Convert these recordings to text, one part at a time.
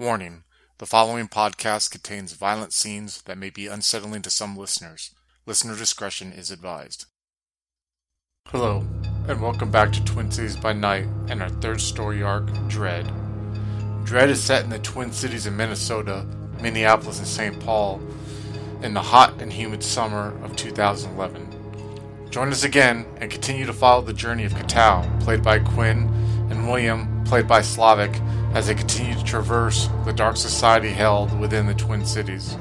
Warning: The following podcast contains violent scenes that may be unsettling to some listeners. Listener discretion is advised. Hello, and welcome back to Twin Cities by Night and our third story arc, Dread. Dread is set in the Twin Cities of Minnesota, Minneapolis, and St. Paul in the hot and humid summer of 2011. Join us again and continue to follow the journey of Katao, played by Quinn, and William, played by Slavic, as they continue to traverse the dark society held within the Twin Cities.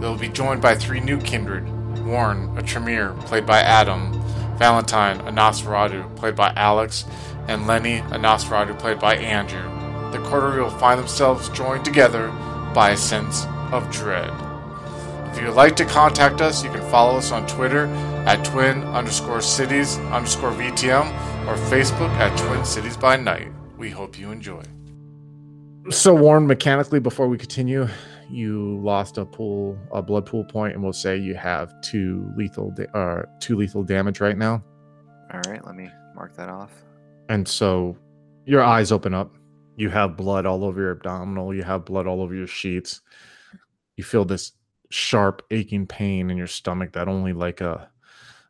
They will be joined by three new kindred Warren, a Tremere, played by Adam, Valentine, a Nosferatu, played by Alex, and Lenny, a Nosferatu, played by Andrew. The coterie will find themselves joined together by a sense of dread. If you would like to contact us, you can follow us on Twitter at twin underscore cities underscore VTM or Facebook at Twin Cities by Night. We hope you enjoy. So, Warren, mechanically, before we continue, you lost a pool, a blood pool point, and we'll say you have two lethal, da- uh, two lethal damage right now. All right, let me mark that off. And so, your eyes open up. You have blood all over your abdominal. You have blood all over your sheets. You feel this sharp, aching pain in your stomach that only like a,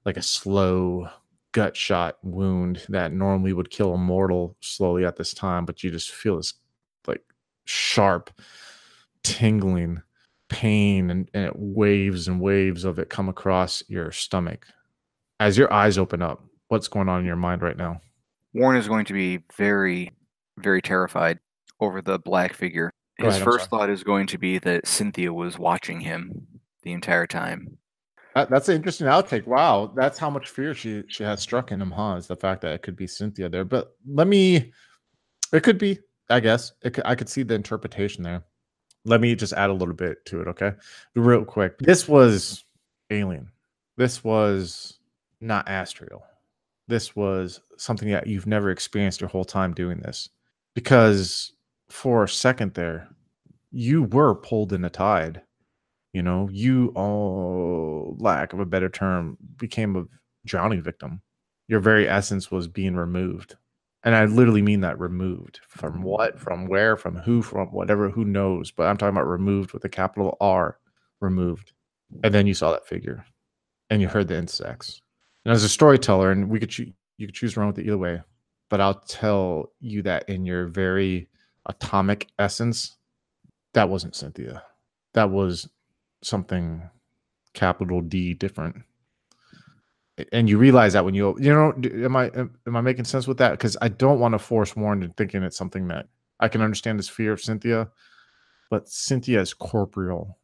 like a slow gut shot wound that normally would kill a mortal slowly at this time, but you just feel this like sharp, tingling pain and, and it waves and waves of it come across your stomach. As your eyes open up, what's going on in your mind right now? Warren is going to be very, very terrified over the black figure. His ahead, first thought is going to be that Cynthia was watching him the entire time. That, that's an interesting outtake. Wow, that's how much fear she she has struck in him, huh? Is the fact that it could be Cynthia there. But let me, it could be. I guess it I could see the interpretation there. Let me just add a little bit to it, okay? Real quick. This was alien. This was not astral. This was something that you've never experienced your whole time doing this. Because for a second there, you were pulled in a tide. You know, you all lack of a better term became a drowning victim. Your very essence was being removed and I literally mean that removed from mm. what, from where, from who, from whatever, who knows. But I'm talking about removed with a capital R, removed. And then you saw that figure, and you heard the insects. And as a storyteller, and we could choo- you could choose to run with it either way, but I'll tell you that in your very atomic essence, that wasn't Cynthia. That was something capital D different and you realize that when you you know am i am i making sense with that? Because i don't want to force warren into thinking it's something that i can understand his fear of cynthia but cynthia is corporeal.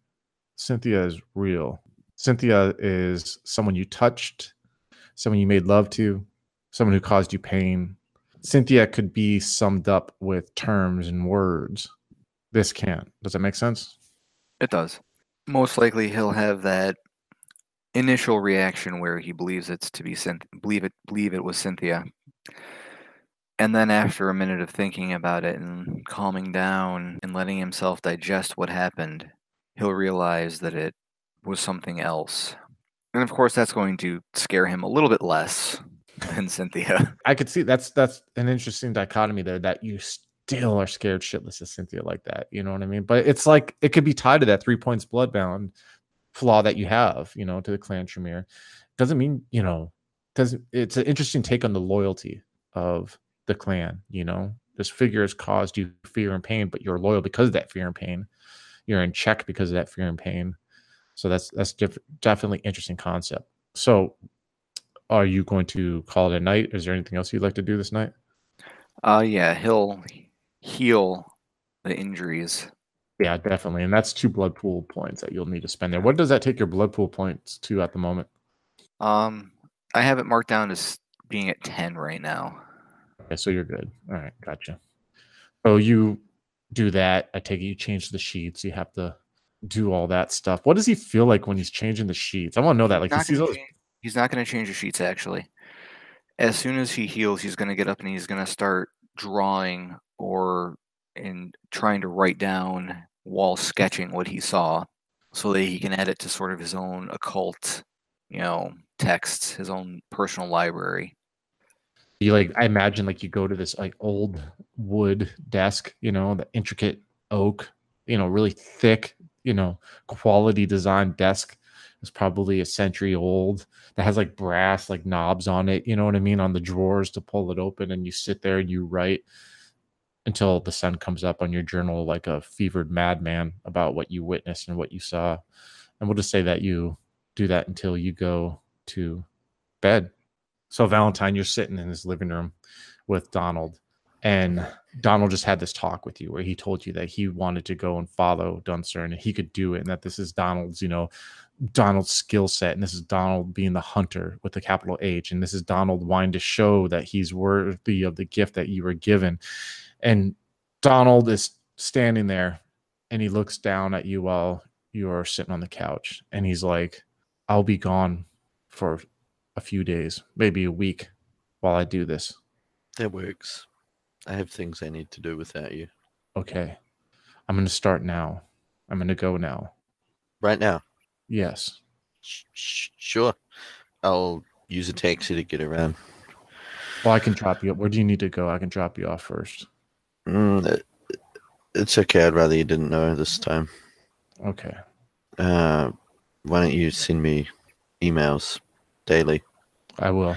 Cynthia is real. Cynthia is someone you touched someone you made love to someone who caused you pain. Cynthia could be summed up with terms and words. This can't. Does that make sense? It does. Most likely, he'll have that initial reaction where he believes it's to be Cynth- believe it believe it was Cynthia, and then after a minute of thinking about it and calming down and letting himself digest what happened, he'll realize that it was something else. And of course, that's going to scare him a little bit less than Cynthia. I could see that's that's an interesting dichotomy there that you still are scared shitless of Cynthia like that. You know what I mean? But it's like it could be tied to that three points bloodbound flaw that you have, you know, to the clan Tremere. Doesn't mean, you know, doesn't it's an interesting take on the loyalty of the clan, you know. This figure has caused you fear and pain, but you're loyal because of that fear and pain. You're in check because of that fear and pain. So that's that's diff- definitely interesting concept. So are you going to call it a night? Is there anything else you'd like to do this night? Uh, yeah, he'll heal the injuries. Yeah, definitely. And that's two blood pool points that you'll need to spend there. What does that take your blood pool points to at the moment? Um, I have it marked down as being at 10 right now. Okay, so you're good. All right, gotcha. So you do that. I take it you change the sheets. You have to do all that stuff. What does he feel like when he's changing the sheets? I want to know that. Like he Not sees gonna change- he's not going to change the sheets actually. As soon as he heals, he's going to get up and he's going to start drawing or in trying to write down while sketching what he saw so that he can add it to sort of his own occult, you know, texts, his own personal library. you like I imagine like you go to this like old wood desk, you know, the intricate oak, you know, really thick, you know, quality design desk. It's probably a century old that has like brass like knobs on it, you know what I mean, on the drawers to pull it open and you sit there and you write until the sun comes up on your journal like a fevered madman about what you witnessed and what you saw. And we'll just say that you do that until you go to bed. So Valentine, you're sitting in his living room with Donald, and Donald just had this talk with you where he told you that he wanted to go and follow Dunster and he could do it, and that this is Donald's, you know, Donald's skill set, and this is Donald being the hunter with the capital H, and this is Donald wanting to show that he's worthy of the gift that you were given. And Donald is standing there and he looks down at you while you're sitting on the couch and he's like, I'll be gone for a few days, maybe a week while I do this. That works. I have things I need to do without you. Okay. I'm going to start now. I'm going to go now. Right now? Yes. Sh- sure. I'll use a taxi to get around. Well, I can drop you. up. Where do you need to go? I can drop you off first. Mm, it, it's okay. I'd rather you didn't know this time. Okay. Uh, why don't you send me emails daily? I will.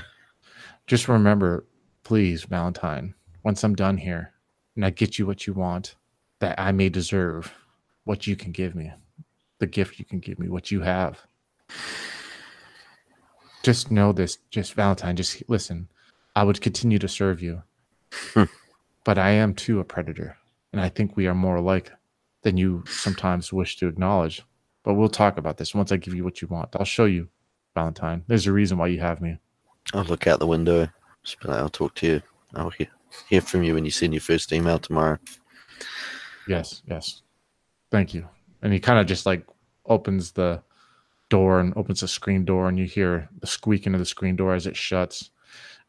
Just remember, please, Valentine, once I'm done here and I get you what you want, that I may deserve what you can give me, the gift you can give me, what you have. Just know this, just Valentine, just listen. I would continue to serve you. But I am too a predator, and I think we are more alike than you sometimes wish to acknowledge. But we'll talk about this once I give you what you want. I'll show you, Valentine. There's a reason why you have me. I'll look out the window. I'll talk to you. I'll hear, hear from you when you send your first email tomorrow. Yes, yes. Thank you. And he kind of just like opens the door and opens the screen door, and you hear the squeaking of the screen door as it shuts.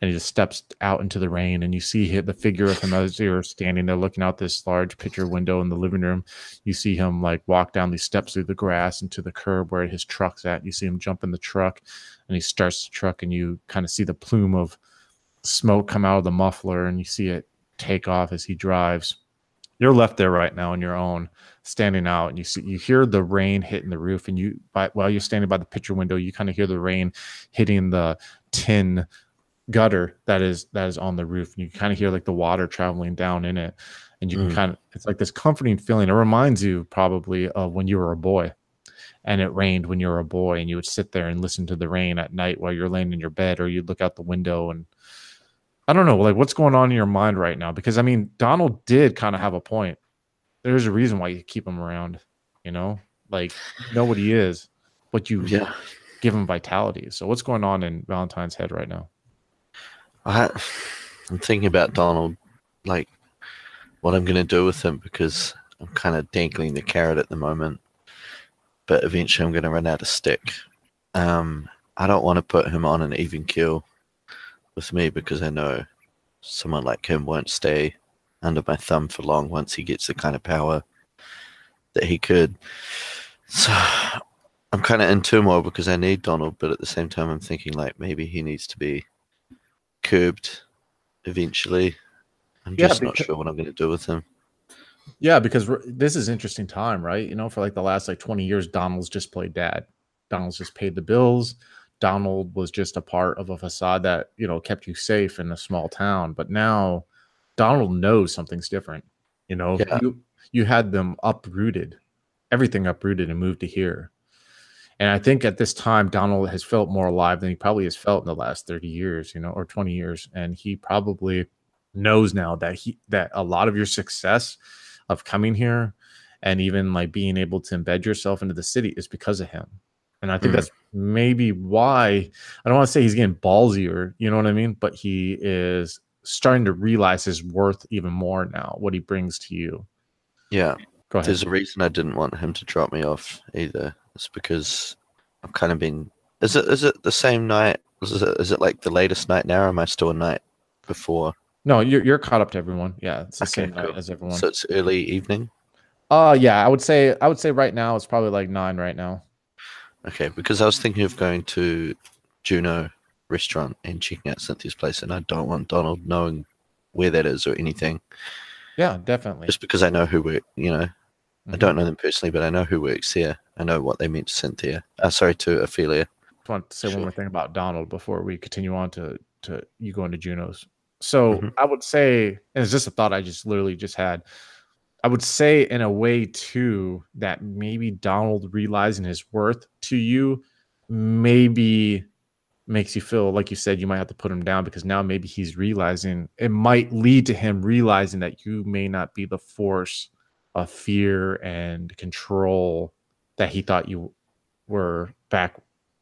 And he just steps out into the rain, and you see the figure of him as you're standing there looking out this large picture window in the living room. You see him like walk down these steps through the grass into the curb where his truck's at. You see him jump in the truck, and he starts the truck, and you kind of see the plume of smoke come out of the muffler, and you see it take off as he drives you're left there right now on your own standing out and you see you hear the rain hitting the roof and you by, while you're standing by the picture window you kind of hear the rain hitting the tin gutter that is that is on the roof and you kind of hear like the water traveling down in it and you Mm. kind of it's like this comforting feeling it reminds you probably of when you were a boy and it rained when you were a boy and you would sit there and listen to the rain at night while you're laying in your bed or you'd look out the window and I don't know, like what's going on in your mind right now? Because I mean, Donald did kind of have a point. There's a reason why you keep him around, you know, like you know what he is, but you Yeah. give him vitality. So what's going on in Valentine's head right now? I, I'm thinking about Donald, like what I'm going to do with him because I'm kind of dangling the carrot at the moment. But eventually I'm going to run out of stick. Um, I don't want to put him on an even kill with me because I know someone like him won't stay under my thumb for long once he gets the kind of power that he could. So I'm kind of in turmoil because I need Donald, but at the same time, I'm thinking like maybe he needs to be curbed eventually. I'm Yeah, just not sure what I'm going to do with him. Yeah, because this is interesting time, right? You know, for like the last like 20 years, Donald's just played dad. Donald's just paid the bills. Donald was just a part of a facade that, you know, kept you safe in a small town. But now Donald knows something's different. You know, Yeah. you you had them uprooted, everything uprooted and moved to here. And I think at this time, Donald has felt more alive than he probably has felt in the last 30 years, you know, or 20 years. And he probably knows now that he that a lot of your success of coming here and even like being able to embed yourself into the city is because of him. And I think Mm. that's maybe why I don't want to say he's getting ballsier, you know what I mean? But he is starting to realize his worth even more now, what he brings to you. Yeah, Go ahead. there's a reason I didn't want him to drop me off either. It's because I've kind of been. Is it is it the same night? Is it is it like the latest night now? Or am I still a night before? No, you're you're caught up to everyone. Yeah, it's the Okay, same night as everyone. So it's early evening. uh yeah, I would say I would say right now it's probably like nine right now. Okay, because I was thinking of going to Juno restaurant and checking out Cynthia's place, and I don't want Donald knowing where that is or anything. Yeah, definitely. Just because I know who we're, you know, I Mhm. don't know them personally, but I know who works here. I know what they mean to Cynthia. Uh, sorry, to Ophelia. I just want to say one more thing about Donald before we continue on to to you going to Junos. So Mhm. I would say, and it's just a thought I just literally just had. I would say in a way too that maybe Donald realizing his worth to you maybe makes you feel like you said you might have to put him down because now maybe he's realizing it might lead to him realizing that you may not be the force of fear and control that he thought you were back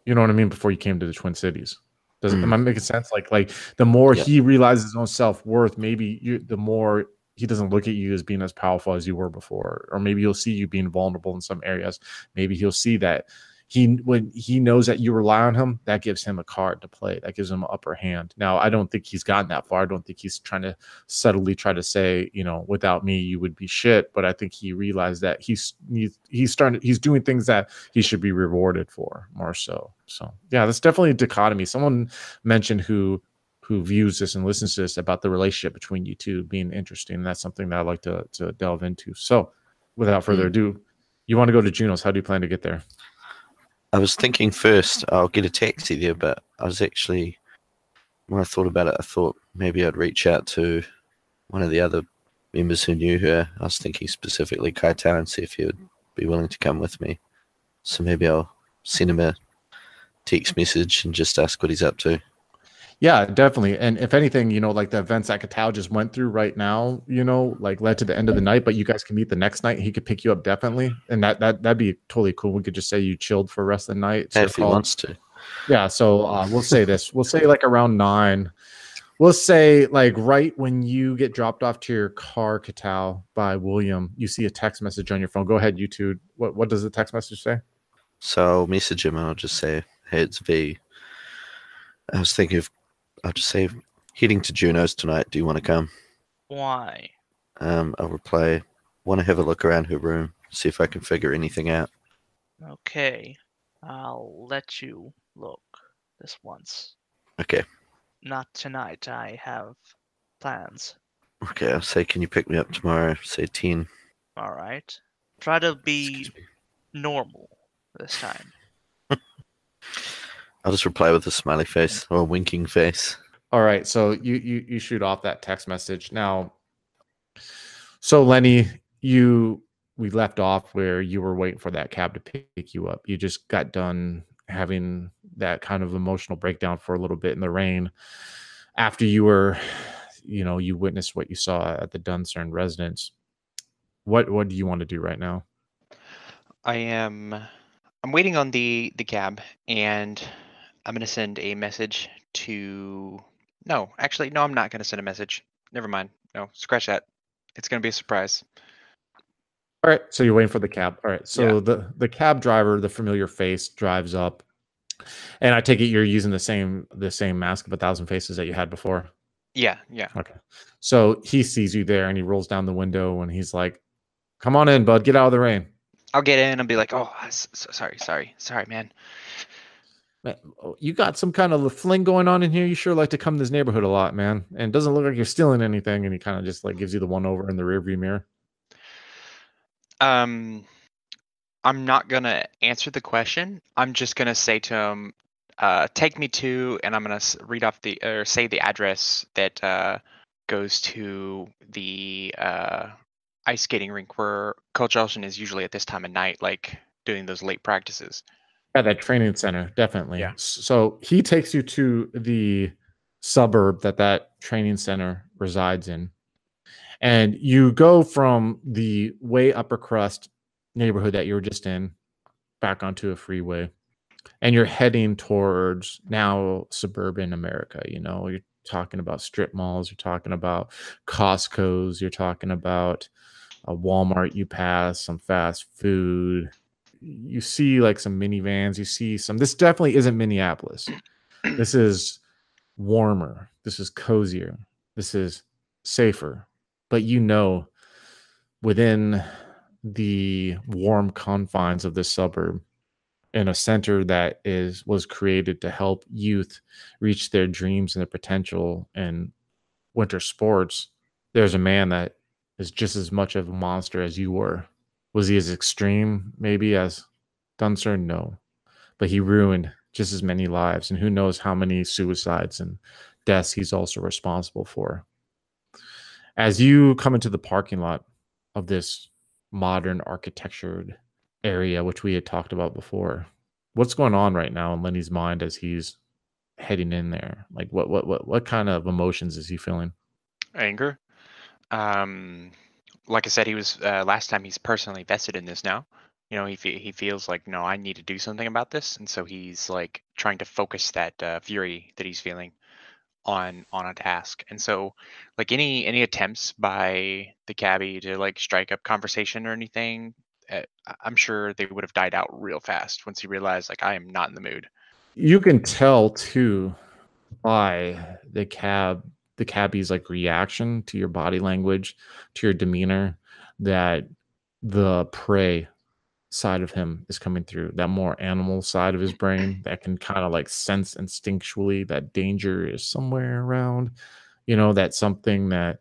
you know what i mean before you came to the twin cities. Does am mm. i making sense? Like like the more Yeah. he realizes his own self-worth maybe you the more he doesn't look at you as being as powerful as you were before or maybe he'll see you being vulnerable in some areas. Maybe he'll see that he when he knows that you rely on him that gives him a card to play. That gives him an upper hand. Now i don't think he's gotten that far. I don't think he's trying to subtly try to say you know without me you would be shit. But i think he realized that he's he's, he's starting he's doing things that he should be rewarded for more so. So yeah that's definitely a dichotomy. Someone mentioned who who views this and listens to this about the relationship between you two being interesting. And that's something that i'd like to to delve into. So without further mm-hmm. ado you want to go to junos. How do you plan to get there I was thinking first I'll get a taxi there, but I was actually when I thought about it, I thought maybe I'd reach out to one of the other members who knew her. I was thinking specifically Kaitao and see if he would be willing to come with me. So maybe I'll send him a text message and just ask what he's up to. Yeah, definitely. And if anything, you know, like the events that Katao just went through right now, you know, like led to the end of the night, but you guys can meet the next night. He could pick you up definitely. And that that that'd be totally cool. We could just say you chilled for the rest of the night. It's if he call. wants to. Yeah. So uh, we'll say this. We'll say like around nine. We'll say like right when you get dropped off to your car, Katao, by William, you see a text message on your phone. Go ahead, you two. What what does the text message say? So him and I'll just say, Hey, it's V. I was thinking of I'll just say heading to Juno's tonight. Do you want to come? Why? Um, I'll reply, want to have a look around her room, see if I can figure anything out. Okay, I'll let you look this once. Okay. Not tonight. I have plans. Okay, I'll say, can you pick me up tomorrow? Say 10. All right. Try to be normal this time. I'll just reply with a smiley face or a winking face. All right, so you you you shoot off that text message now. So Lenny, you we left off where you were waiting for that cab to pick you up. You just got done having that kind of emotional breakdown for a little bit in the rain after you were, you know, you witnessed what you saw at the Duncern residence. What what do you want to do right now? I am I'm waiting on the the cab and I'm going to send a message to No, actually no, I'm not going to send a message. Never mind. No, scratch that. It's going to be a surprise. All right, so you're waiting for the cab. All right, so Yeah. the the cab driver, the familiar face, drives up, and I take it you're using the same the same mask of a thousand faces that you had before. Yeah, yeah. Okay, so he sees you there and he rolls down the window and he's like, "Come on in, bud. Get out of the rain." I'll get in and be like, "Oh, s- s- sorry, sorry. Sorry, man." Man, oh, you got some kind of fling going on in here. You sure like to come to this neighborhood a lot, man. And doesn't look like you're stealing anything. And he kind of just like gives you the one over in the rearview mirror. Um I'm not to answer the question. I'm just to say to him, uh, take me to, and I'm to read off the, or say the address that uh, goes to the uh, ice skating rink where Coach Elson is usually at this time of night, like doing those late practices. Yeah, that training center, definitely. Yeah. So he takes you to the suburb that that training center resides in, and you go from the way upper crust neighborhood that you were just in back onto a freeway, and you're heading towards now suburban America. You know, you're talking about strip malls, you're talking about Costco's, you're talking about a Walmart you pass, some fast food, you see like some minivans, you see some. This definitely isn't Minneapolis. this is warmer. This is cozier. This is safer. But you know, within the warm confines of this suburb, in a center that is was created to help youth reach their dreams and their potential in winter sports, there's a man that is just as much of a monster as you were. Was he as extreme, maybe, as Dunser? No. But he ruined just as many lives, and who knows how many suicides and deaths he's also responsible for. As you come into the parking lot of this modern architectured area, which we had talked about before, what's going on right now in Lenny's mind as he's heading in there? Like, what, what, what, what kind of emotions is he feeling? Anger. Um, like I said, he was uh, last time. He's personally vested in this now. You know, he fe- he feels like no, I need to do something about this, and so he's like trying to focus that uh, fury that he's feeling on on a task. And so, like any any attempts by the cabbie to like strike up conversation or anything, uh, I'm sure they would have died out real fast once he realized like I am not in the mood. You can tell too by the cab the cabbie's like reaction to your body language, to your demeanor, that the prey side of him is coming through. That more animal side of his brain that can kind of like sense instinctually that danger is somewhere around. You know, that's something that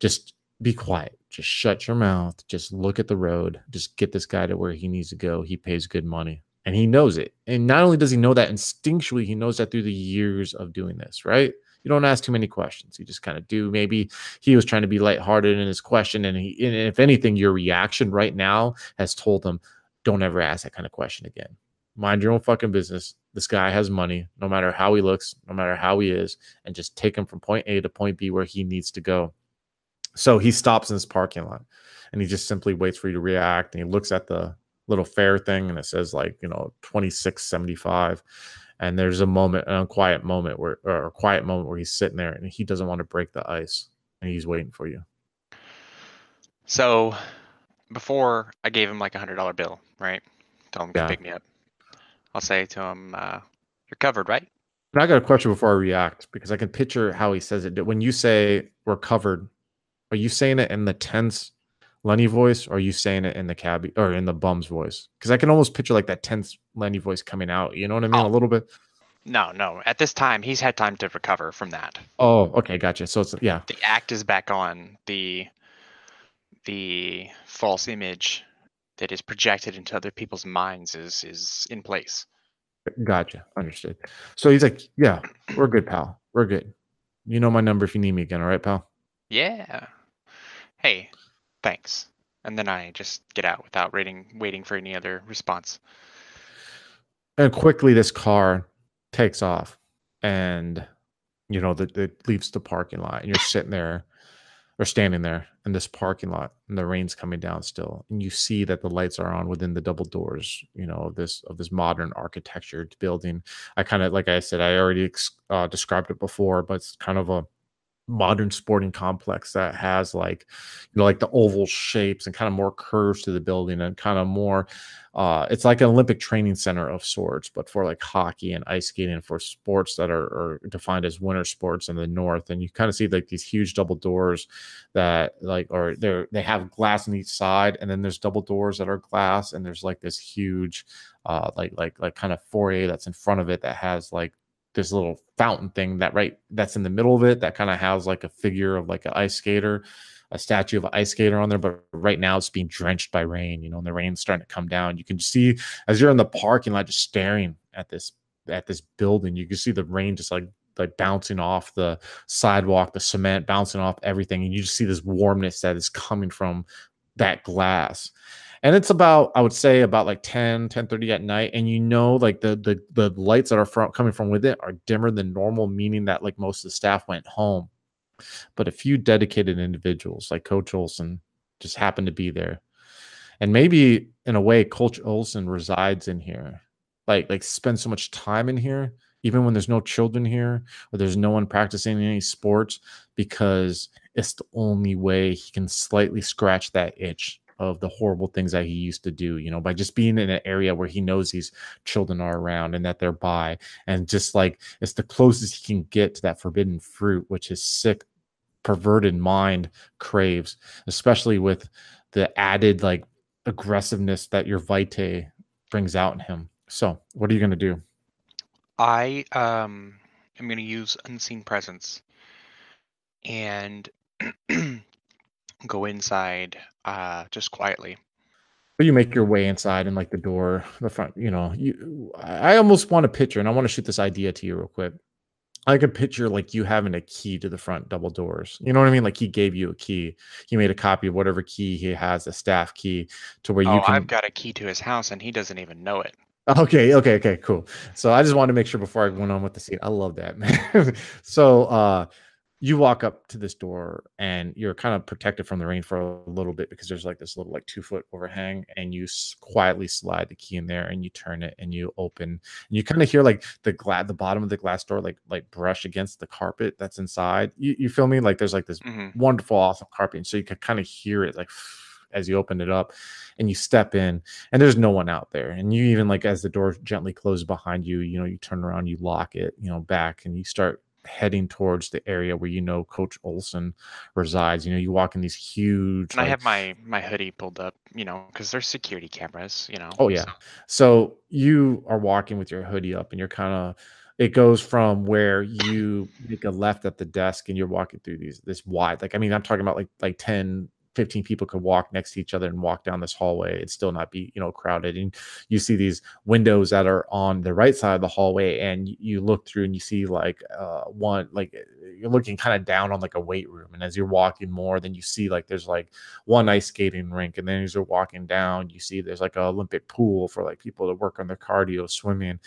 just be quiet. Just shut your mouth. Just look at the road. Just get this guy to where he needs to go. He pays good money and he knows it. And not only does he know that instinctually, he knows that through the years of doing this, right? You don't ask too many questions. You just kind of do. Maybe he was trying to be lighthearted in his question, and he, and if anything, your reaction right now has told him, "Don't ever ask that kind of question again. Mind your own fucking business. This guy has money, no matter how he looks, no matter how he is, and just take him from point A to point B where he needs to go." So he stops in this parking lot, and he just simply waits for you to react, and he looks at the little fare thing, and it says like you know twenty six seventy five and there's a moment, an unquiet moment where, or a quiet moment where he's sitting there and he doesn't want to break the ice, and he's waiting for you. So before I gave him like a hundred dollar bill, right? Tell him to Yeah. pick me up. I'll say to him, uh, "You're covered, right?" And I got a question before I react because I can picture how he says it. When you say we're covered, are you saying it in the tense Lenny voice, or are you saying it in the cabbie or in the bum's voice? Because I can almost picture like that tense Lenny voice coming out. You know what I mean? Oh. A little bit. No, no. At this time, he's had time to recover from that. Oh, okay, gotcha. So it's yeah, The act is back on. The the false image that is projected into other people's minds is is in place. gotcha, understood. So he's like, yeah, we're good, pal. We're good. You know my number if you need me again. All right, pal. Yeah. Hey, thanks. And then I just get out without waiting waiting for any other response. And quickly this car takes off and you know that it leaves the parking lot and you're sitting there or standing there in this parking lot and the rain's coming down still and you see that the lights are on within the double doors you know of this of this modern architectured building. I kind of like i said i already ex- uh, described it before but it's kind of a modern sporting complex that has like you know like the oval shapes and kind of more curves to the building and kind of more uh it's like an olympic training center of sorts but for like hockey and ice skating and for sports that are, are defined as winter sports in the north and you kind of see like these huge double doors that like or they're they have glass on each side and then there's double doors that are glass and there's like this huge uh like like like kind of foyer that's in front of it that has like this little fountain thing that right that's in the middle of it that kind of has like a figure of like an ice skater a statue of an ice skater on there but right now it's being drenched by rain you know and the rain's starting to come down. You can see as you're in the parking lot just staring at this at this building you can see the rain just like like bouncing off the sidewalk the cement bouncing off everything and you just see this warmness that is coming from that glass and it's about i would say about like 10 10 30 at night and you know like the the, the lights that are from, coming from within are dimmer than normal meaning that like most of the staff went home. But a few dedicated individuals like coach olson just happened to be there. And maybe in a way coach olson resides in here. Like like spends so much time in here even when there's no children here or there's no one practicing any sports because it's the only way he can slightly scratch that itch of the horrible things that he used to do, you know, by just being in an area where he knows these children are around and that they're by. And just like it's the closest he can get to that forbidden fruit, which his sick, perverted mind craves, especially with the added like aggressiveness that your vitae brings out in him. So, what are you going to do? I um am going to use unseen presence, and go inside uh, just quietly. But you make your way inside and like the door, the front, you know, you I almost want to picture, and I want to shoot this idea to you real quick. I could picture like you having a key to the front double doors. You know what I mean? Like he gave you a key. He made a copy of whatever key he has, a staff key, to where you oh, can. I've got a key to his house and he doesn't even know it. Okay, okay, okay, cool. So I just wanted to make sure before I went on with the scene. I love that, man. so uh you walk up to this door and you're kind of protected from the rain for a little bit because there's like this little like two foot overhang and you s- quietly slide the key in there and you turn it and you open and you kind of hear like the glass the bottom of the glass door like like brush against the carpet that's inside. You, you feel me? Like there's like this hmm wonderful awesome carpet and so you can kind of hear it like as you open it up and you step in and there's no one out there and you even like as the door gently closes behind you you know you turn around you lock it you know back and you start heading towards the area where you know coach olson resides you know you walk in these huge And I have my my hoodie pulled up, you know, because there's security cameras, you know. Oh yeah. so- So you are walking with your hoodie up and you're kind of it goes from where you make a left at the desk and you're walking through these this wide like I mean I'm talking about like like 10 15 people could walk next to each other and walk down this hallway and still not be you know crowded and you see these windows that are on the right side of the hallway and you look through and you see like uh one like uh, you're looking kind of down on like a weight room and as you're walking more then you see like there's like one ice skating rink and then as you're walking down you see there's like a olympic pool for like people to work on their cardio swimming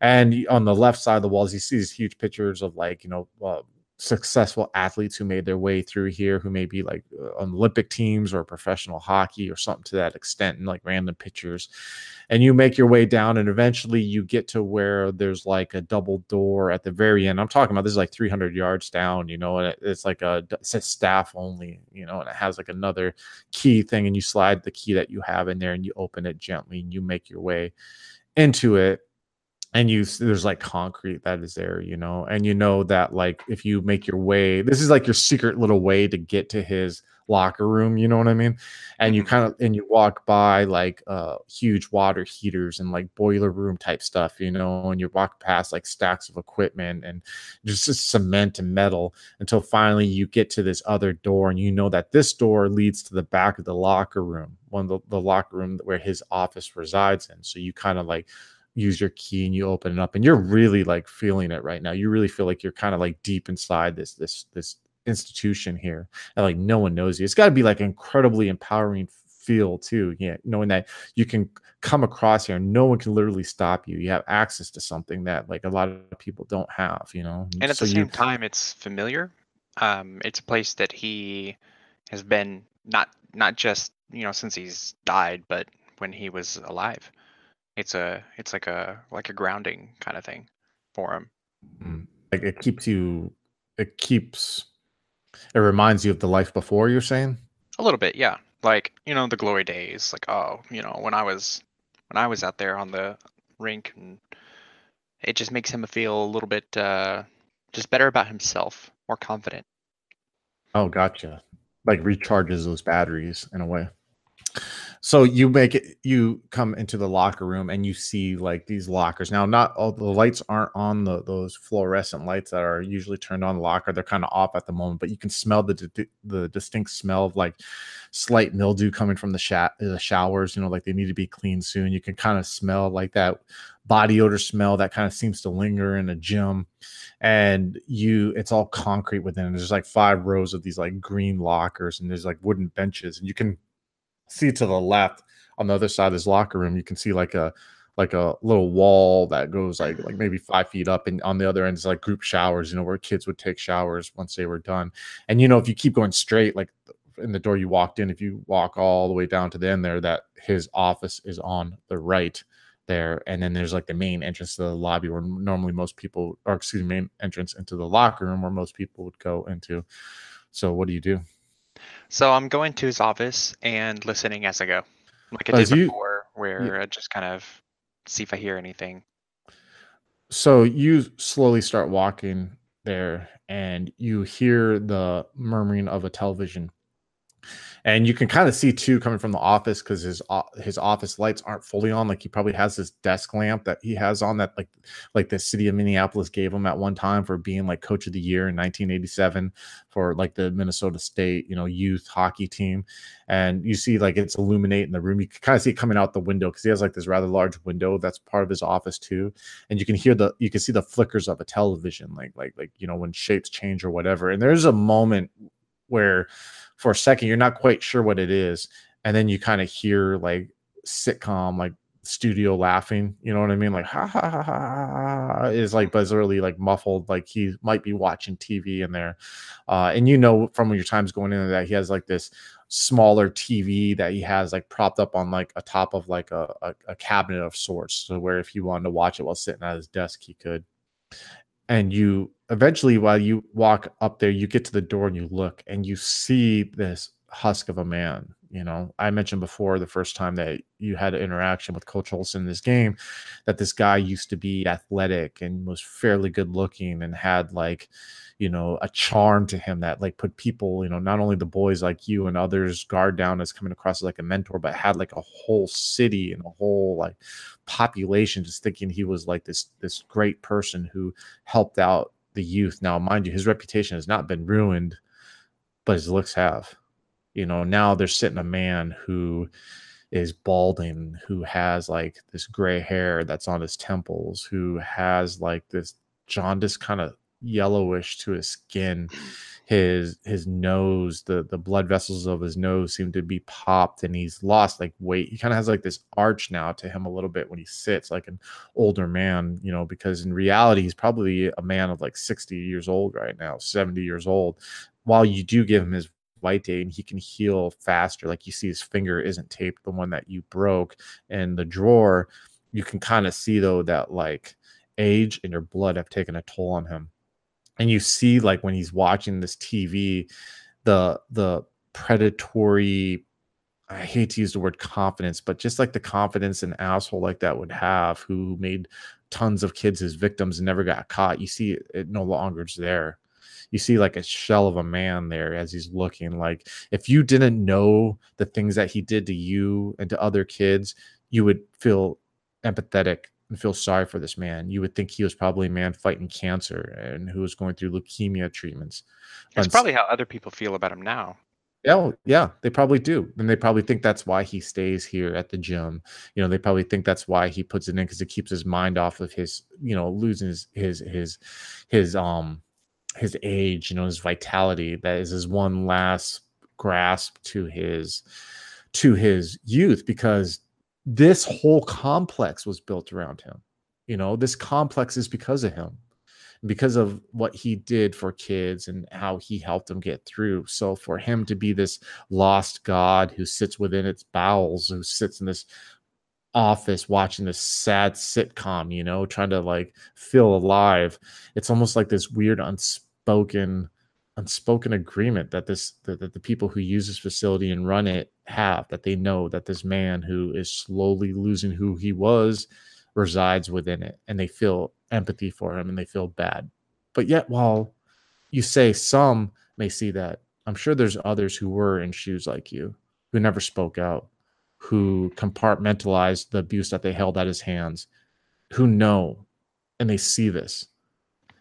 and on the left side of the walls you see these huge pictures of like you know uh, successful athletes who made their way through here who may be like uh, on olympic teams or professional hockey or something to that extent and like random pictures. And you make your way down and eventually you get to where there's like a double door at the very end. I'm talking about this is like 300 yards down you know and it's like a it says staff only you know and it has like another key thing and you slide the key that you have in there and you open it gently and you make your way into it and you there's like concrete that is there you know and you know that like if you make your way this is like your secret little way to get to his locker room you know what i mean and you Mhm. kind of and you walk by like uh huge water heaters and like boiler room type stuff you know and you walk past like stacks of equipment and just just cement and metal until finally you get to this other door and you know that this door leads to the back of the locker room one of the, the locker room where his office resides in so you kind of like use your key and you open it up and you're really like feeling it right now you really feel like you're kind of like deep inside this this this institution here and like no one knows you it's got to be like incredibly empowering feel too yeah knowing that you can come across here and no one can literally stop you you have access to something that like a lot of people don't have you know And at so the you same time, it's familiar. Um, it's a place that he has been not not just you know since he's died, but when he was alive. It's a it's like a like a grounding kind of thing for him. Mm. like it keeps you it keeps it reminds you of the life before you're saying A little bit, yeah. Like you know the glory days. Like oh, you know when I was when I was out there on the rink, and it just makes him feel a little bit uh, just better about himself, more confident. Oh, gotcha. Like recharges those batteries in a way. So you make it you come into the locker room and you see like these lockers. Now not all the lights aren't on the those fluorescent lights that are usually turned on the locker. They're kind of off at the moment, but you can smell the di- the distinct smell of like slight mildew coming from the, sha- the showers, you know, like they need to be cleaned soon. You can kind of smell like that body odor smell that kind of seems to linger in a gym and you it's all concrete within it. there's like five rows of these like green lockers and there's like wooden benches and you can see to the left on the other side of this locker room you can see like a like a little wall that goes like like maybe five feet up and on the other end is like group showers you know where kids would take showers once they were done. And you know if you keep going straight like in the door you walked in if you walk all the way down to the end there that his office is on the right there. And then there's like the main entrance to the lobby where normally most people or excuse me main entrance into the locker room where most people would go into. So what do you do So I'm going to his office and listening as I go, like I did is you- before, where I just kind of see if I hear anything. so you slowly start walking there and you hear the murmuring of a television and you can kind of see too coming from the office because his his office lights aren't fully on. Like he probably has this desk lamp that he has on that like like the city of Minneapolis gave him at one time for being like coach of the year in 1987 for like the Minnesota State you know youth hockey team. And you see like it's illuminating the room. You can kind of see it coming out the window because he has like this rather large window that's part of his office too. And you can hear the you can see the flickers of a television like like like you know when shapes change or whatever. And there's a moment where for a second you're not quite sure what it is and then you kind of hear like sitcom like studio laughing you know what i mean? Like ha ha ha ha, is like but it's really like muffled like he might be watching tv in there uh and you know from your times going into that he has like this smaller tv that he has like propped up on like a top of like a, a, a cabinet of sorts so where if he wanted to watch it while sitting at his desk he could and you eventually while you walk up there you get to the door and you look and you see this husk of a man you know? I mentioned before the first time that you had an interaction with coach olson in this game that this guy used to be athletic and was fairly good looking and had like you know a charm to him that like put people you know not only the boys like you and others guard down as coming across as like a mentor but had like a whole city and a whole like population just thinking he was like this this great person who helped out the youth. Now mind you his reputation has not been ruined but his looks have. You know now they're sitting a man who is balding who has like this gray hair that's on his temples who has like this jaundice kind of yellowish to his skin. His his nose the the blood vessels of his nose seem to be popped and he's lost like weight. He kind of has like this arch now to him a little bit when he sits like an older man you know because in reality he's probably a man of like 60 years old right now 70 years old. While you do give him his vitae and he can heal faster like you see his finger isn't taped the one that you broke and the drawer you can kind of see though that like age and your blood have taken a toll on him and you see like when he's watching this tv the the predatory i hate to use the word confidence but just like the confidence an asshole like that would have who made tons of kids his victims and never got caught you see it, it no longer is there. You see like a shell of a man there as he's looking like if you didn't know the things that he did to you and to other kids you would feel empathetic and feel sorry for this man you would think he was probably a man fighting cancer and who was going through leukemia treatments That's Uns- probably how other people feel about him now. yeah, yeah, they probably do, and they probably think that's why he stays here at the gym. You know, they probably think that's why he puts it in because it keeps his mind off of his, you know, losing his his his his um his age, you know, his vitality. That is his one last grasp to his to his youth because this whole complex was built around him. You know, this complex is because of him because of what he did for kids and how he helped them get through. So for him to be this lost God who sits within its bowels, who sits in this office watching this sad sitcom, you know, trying to like feel alive, it's almost like this weird unspoken unspoken agreement that this that, that the people who use this facility and run it have that they know that this man who is slowly losing who he was resides within it and they feel empathy for him and they feel bad. But yet, while you say some may see that, I'm sure there's others who were in shoes like you, who never spoke out, who compartmentalized the abuse that they held at his hands, who know and they see this.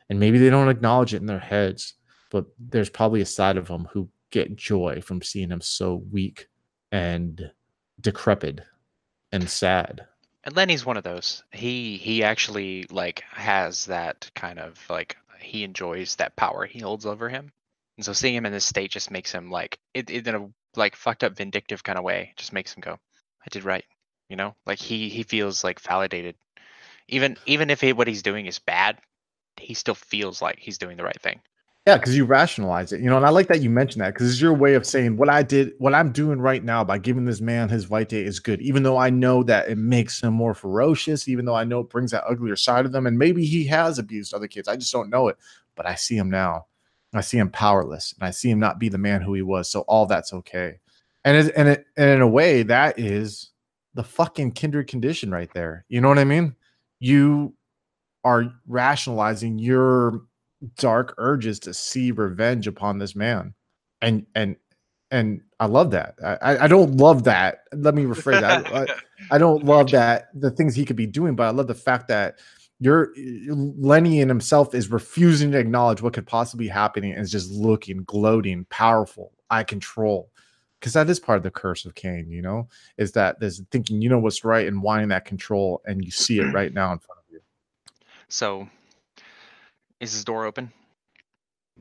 And maybe they don't acknowledge it in their heads, but there's probably a side of them who get joy from seeing him so weak and decrepit and sad. And Lenny's one of those. He he actually like has that kind of like he enjoys that power he holds over him. And so seeing him in this state just makes him like it, it in a like fucked up vindictive kind of way just makes him go, I did right. You know? Like he he feels like validated. Even even if he, what he's doing is bad, he still feels like he's doing the right thing. Yeah, because you rationalize it, you know, and I like that you mentioned that because it's your way of saying what I did, what I'm doing right now by giving this man his vite is good, even though I know that it makes him more ferocious, even though I know it brings that uglier side of them, and maybe he has abused other kids. I just don't know it, but I see him now. I see him powerless, and I see him not be the man who he was. So all that's okay, and it, and it, and in a way, that is the fucking kindred condition right there. You know what I mean? You are rationalizing your dark urges to see revenge upon this man and and and I love that. I, I- don't love that. Let me rephrase that. I, I don't love that the things he could be doing, but I love the fact that you're Lenny in himself is refusing to acknowledge what could possibly be happening and is just looking, gloating, powerful, I control. Because that is part of the curse of Cain, you know, is that there's thinking you know what's right and wanting that control, and you see it right now in front of you. So, is his door open?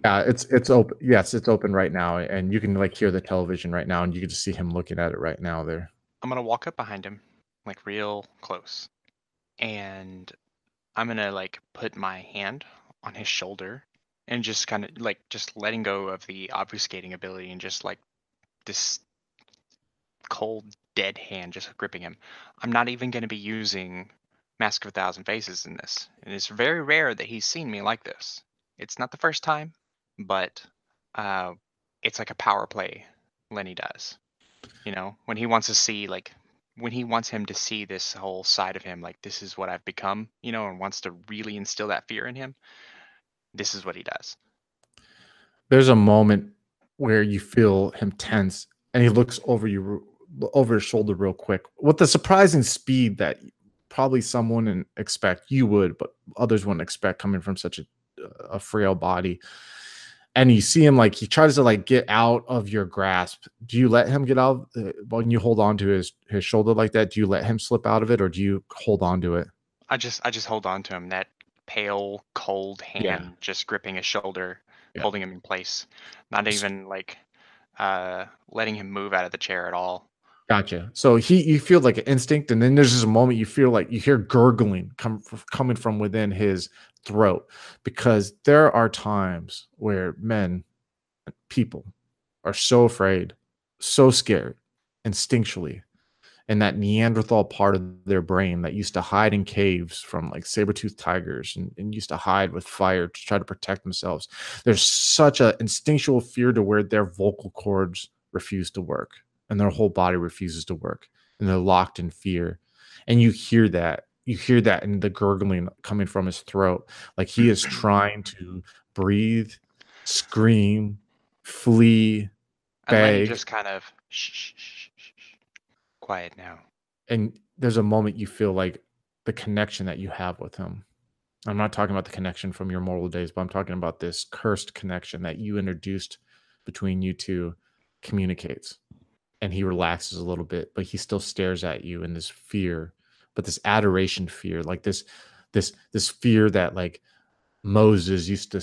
Yeah, it's it's open. Yes, it's open right now, and you can like hear the television right now, and you can just see him looking at it right now. There. I'm gonna walk up behind him, like real close, and I'm gonna like put my hand on his shoulder and just kind of like just letting go of the obfuscating ability and just like this cold dead hand just gripping him. I'm not even gonna be using Mask of a Thousand Faces in this, and it's very rare that he's seen me like this. It's not the first time, but uh, it's like a power play Lenny does. You know, when he wants to see like when he wants him to see this whole side of him, like this is what I've become, you know, and wants to really instill that fear in him, this is what he does. There's a moment where you feel him tense, and he looks over you over his shoulder real quick with the surprising speed that probably someone wouldn't expect you would, but others wouldn't expect coming from such a a frail body and you see him like he tries to like get out of your grasp do you let him get out uh, when you hold on to his his shoulder like that do you let him slip out of it or do you hold on to it I just I just hold on to him, that pale, cold hand Yeah. just gripping his shoulder, Yeah. holding him in place. Not even like uh letting him move out of the chair at all. Gotcha so he you feel like an instinct and then there's a moment you feel like you hear gurgling come coming from within his throat because there are times where men people are so afraid so scared instinctually and that Neanderthal part of their brain that used to hide in caves from like saber-toothed tigers and, and used to hide with fire to try to protect themselves. There's such a instinctual fear to where their vocal cords refuse to work and their whole body refuses to work and they're locked in fear. And you hear that. You hear that in the gurgling coming from his throat. Like he is trying to breathe, scream, flee, And Beg. just kind of shh, shh, shh, shh. quiet now. and there's a moment you feel like the connection that you have with him. I'm not talking about the connection from your mortal days, but I'm talking about this cursed connection that you introduced between you two communicates. And he relaxes a little bit, but he still stares at you in this fear, but this adoration fear, like this this this fear that like Moses used to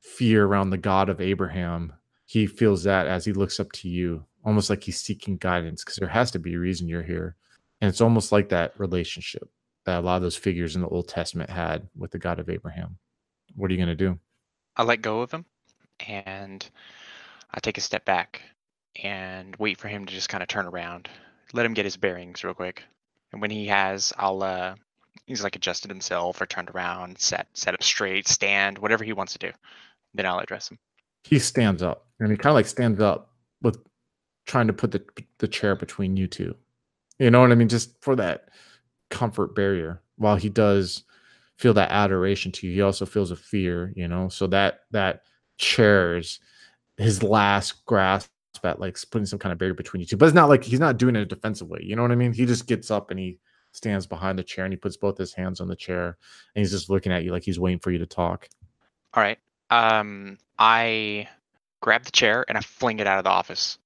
fear around the God of Abraham. He feels that as he looks up to you, almost like he's seeking guidance because there has to be a reason you're here. And it's almost like that relationship that a lot of those figures in the Old Testament had with the God of Abraham. What are you going to do? I let go of him and I take a step back and wait for him to just kind of turn around. Let him get his bearings real quick. And when he has, I'll uh he's like adjusted himself or turned around, set set up straight, stand, whatever he wants to do. Then I'll address him. He stands up and he kind of like stands up with trying to put the, the chair between you two. You know what I mean? Just for that comfort barrier. While he does feel that adoration to you, he also feels a fear, you know? So that, that chair is his last grasp at like putting some kind of barrier between you two. But it's not like he's not doing it in a defensive way. You know what I mean? He just gets up and he stands behind the chair and he puts both his hands on the chair and he's just looking at you like he's waiting for you to talk. All right. Um I grab the chair and I fling it out of the office.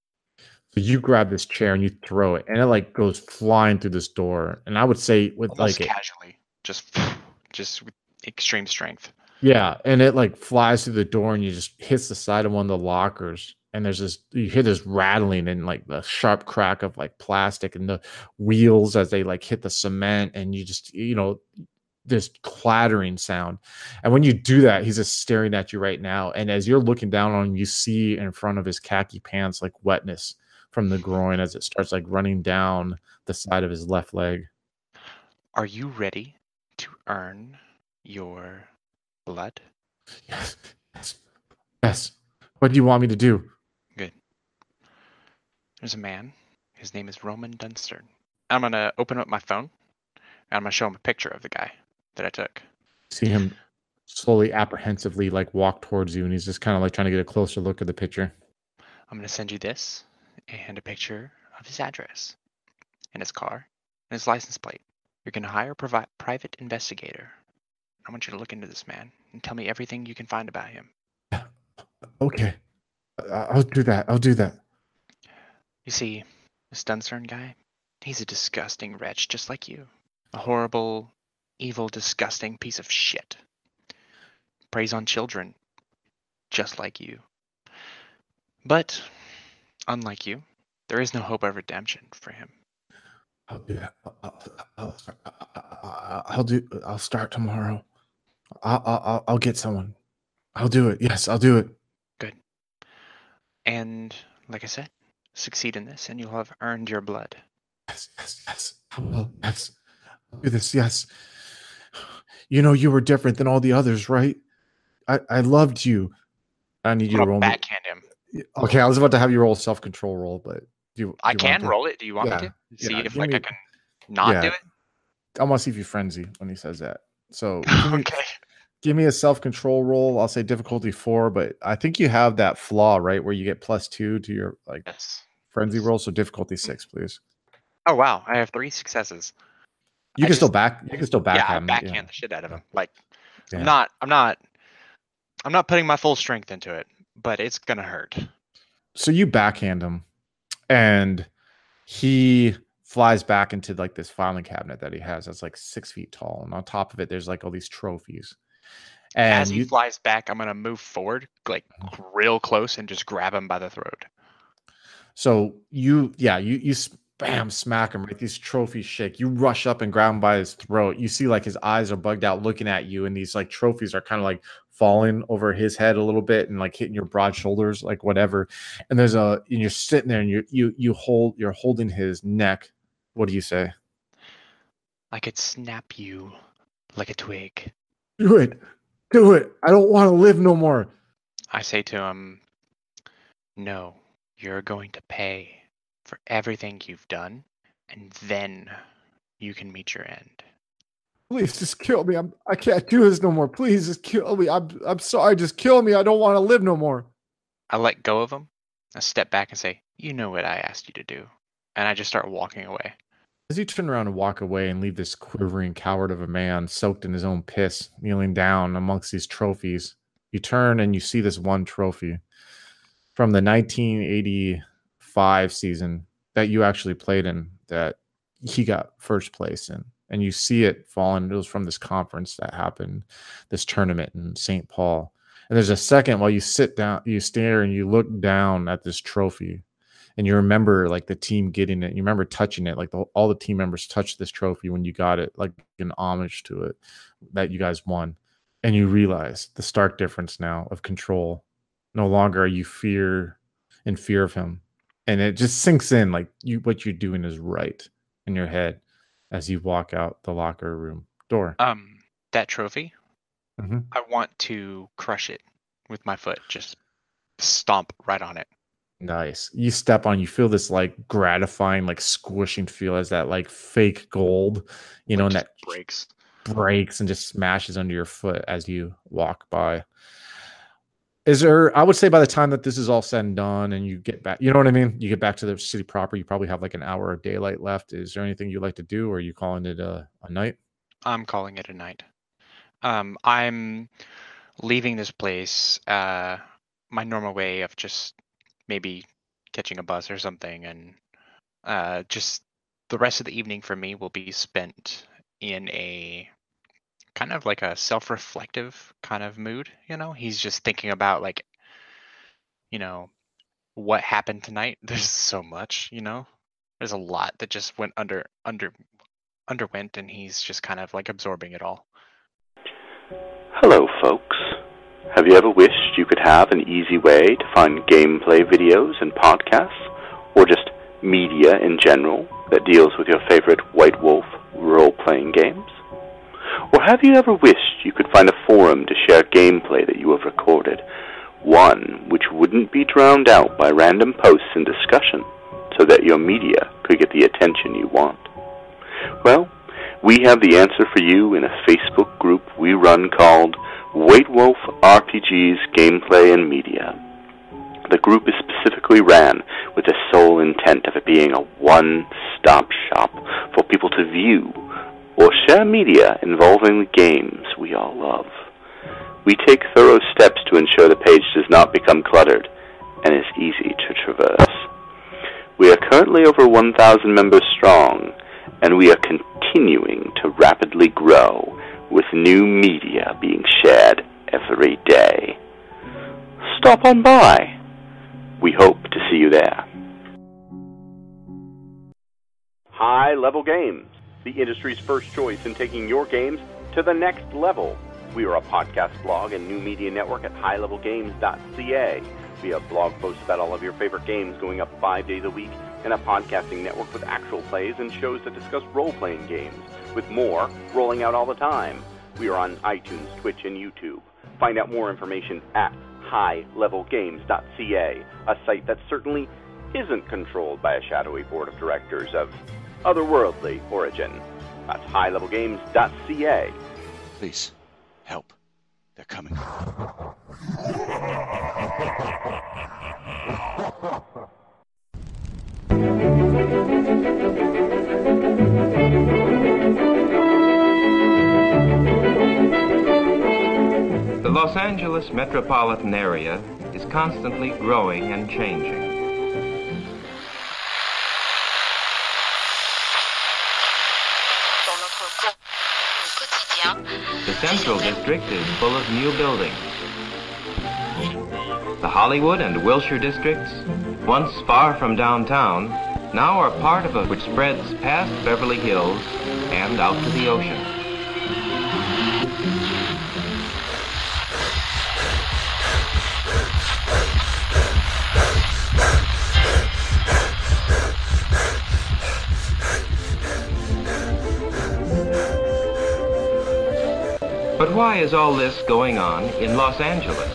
So you grab this chair and you throw it, and it like goes flying through this door. And I would say with Almost like it, casually. Just just with extreme strength. yeah, and it like flies through the door and you just hits the side of one of the lockers. And there's this you hear this rattling and like the sharp crack of like plastic and the wheels as they like hit the cement, and you just you know this clattering sound. And when you do that, he's just staring at you right now. And as you're looking down on him, you see in front of his khaki pants like wetness from the groin as it starts like running down the side of his left leg. Are you ready to earn your blood? Yes, yes, yes. What do you want me to do? There's a man. His name is Roman Dunstern. I'm gonna open up my phone and I'm gonna show him a picture of the guy that I took. See him slowly, apprehensively, like walk towards you, and he's just kind of like trying to get a closer look at the picture. I'm gonna send you this and a picture of his address and his car and his license plate. You're going to hire a provi- private investigator. I want you to look into this man and tell me everything you can find about him. Okay. I'll do that. I'll do that. You see, this Duncern guy, he's a disgusting wretch just like you. A horrible, evil, disgusting piece of shit. Preys on children, just like you. But, unlike you, there is no hope of redemption for him. I'll do that. I'll, I'll, I'll, I'll do. I'll start tomorrow. I'll, I'll, I'll get someone. I'll do it. Yes, I'll do it. Good. And, like I said, succeed in this and you'll have earned your blood. Yes, yes, yes. I will. Yes. I'll do this. Yes. You know, you were different than all the others, right? I, I loved you. I need you to roll backhand him. Okay, I was about to have you roll self control roll, but do you? I do you want can roll it. Do you want Yeah, me to? See yeah, if give like me- I can not yeah. do it? I want to see if you frenzy when he says that. So give me, okay. give me a self control roll. I'll say difficulty four, but I think you have that flaw, right? Where you get plus two to your like Yes. Frenzy roll. So difficulty six, please. Oh wow, I have three successes. You I can still back. You can still back. yeah, I him, backhand the shit out of him. Like Yeah. I'm not I'm not I'm not putting my full strength into it, but it's gonna hurt. so you backhand him and he flies back into like this filing cabinet that he has that's like six feet tall and on top of it there's like all these trophies and As he you, flies back, I'm gonna move forward, like mm-hmm. real close, and just grab him by the throat. So you yeah you you bam smack him right these trophies shake you rush up and grab him by his throat you see like his eyes are bugged out looking at you and these like trophies are kind of like falling over his head a little bit and like hitting your broad shoulders like whatever and there's a and you're sitting there and you you you hold you're holding his neck what do you say I could snap you like a twig. Do it. Do it. I don't want to live no more. I say to him, No, you're going to pay for everything you've done, and then you can meet your end. Please just kill me. I'm I can't do this no more. Please just kill me. I'm I'm sorry. Just kill me. I don't want to live no more. I let go of him. I step back and say, You know what I asked you to do. And I just start walking away. As you turn around and walk away and leave this quivering coward of a man soaked in his own piss, kneeling down amongst these trophies, you turn and you see this one trophy from the 1985 season that you actually played in that he got first place in. And you see it falling. It was from this conference that happened, this tournament in St. Paul. And there's a second while you sit down, you stare and you look down at this trophy and you remember like the team getting it. You remember touching it, like the, all the team members touched this trophy when you got it, like an homage to it that you guys won. And you realize the stark difference now of control. No longer are you fear in fear of him, and it just sinks in like you what you're doing is right in your head as you walk out the locker room door. Um, that trophy, Mhm. I want to crush it with my foot. Just stomp right on it. Nice. You step on, you feel this like gratifying, like squishing feel as that like fake gold, you know, and that breaks. breaks and just smashes under your foot as you walk by. Is there, I would say by the time that this is all said and done and you get back, you know what I mean? You get back to the city proper, you probably have like an hour of daylight left. Is there anything you'd like to do or are you calling it a, a night? I'm calling it a night. Um, I'm leaving this place. Uh, my normal way of just maybe catching a bus or something, and uh, just the rest of the evening for me will be spent in a kind of like a self-reflective kind of mood. You know, he's just thinking about like, you know, what happened tonight. There's so much. You know, there's a lot that just went under under underwent, and he's just kind of like absorbing it all. Hello, folks. Have you ever wished you could have an easy way to find gameplay videos and podcasts, or just media in general that deals with your favorite White Wolf role playing games? Or have you ever wished you could find a forum to share gameplay that you have recorded, one which wouldn't be drowned out by random posts and discussion, so that your media could get the attention you want? Well, we have the answer for you in a Facebook group we run called White Wolf RPGs Gameplay and Media. The group is specifically ran with the sole intent of it being a one stop shop for people to view or share media involving the games we all love. We take thorough steps to ensure the page does not become cluttered and is easy to traverse. We are currently over 1,000 members strong, and we are continuing to rapidly grow with new media being shared every day. Stop on by. We hope to see you there. High Level Games, the industry's first choice in taking your games to the next level. We are a podcast blog and new media network at highlevelgames.ca. We have blog posts about all of your favorite games going up five days a week, and a podcasting network with actual plays and shows that discuss role playing games, with more rolling out all the time. We are on iTunes, Twitch, and YouTube. Find out more information at highlevelgames.ca, a site that certainly isn't controlled by a shadowy board of directors of otherworldly origin. That's highlevelgames.ca. Please, help. They're coming. The Los Angeles metropolitan area is constantly growing and changing. Central District is full of new buildings. The Hollywood and Wilshire districts, once far from downtown, now are part of a which spreads past Beverly Hills and out to the ocean. Is all this going on in Los Angeles?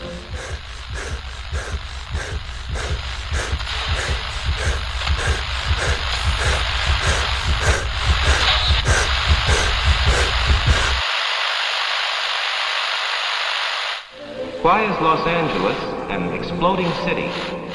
Why is Los Angeles an exploding city?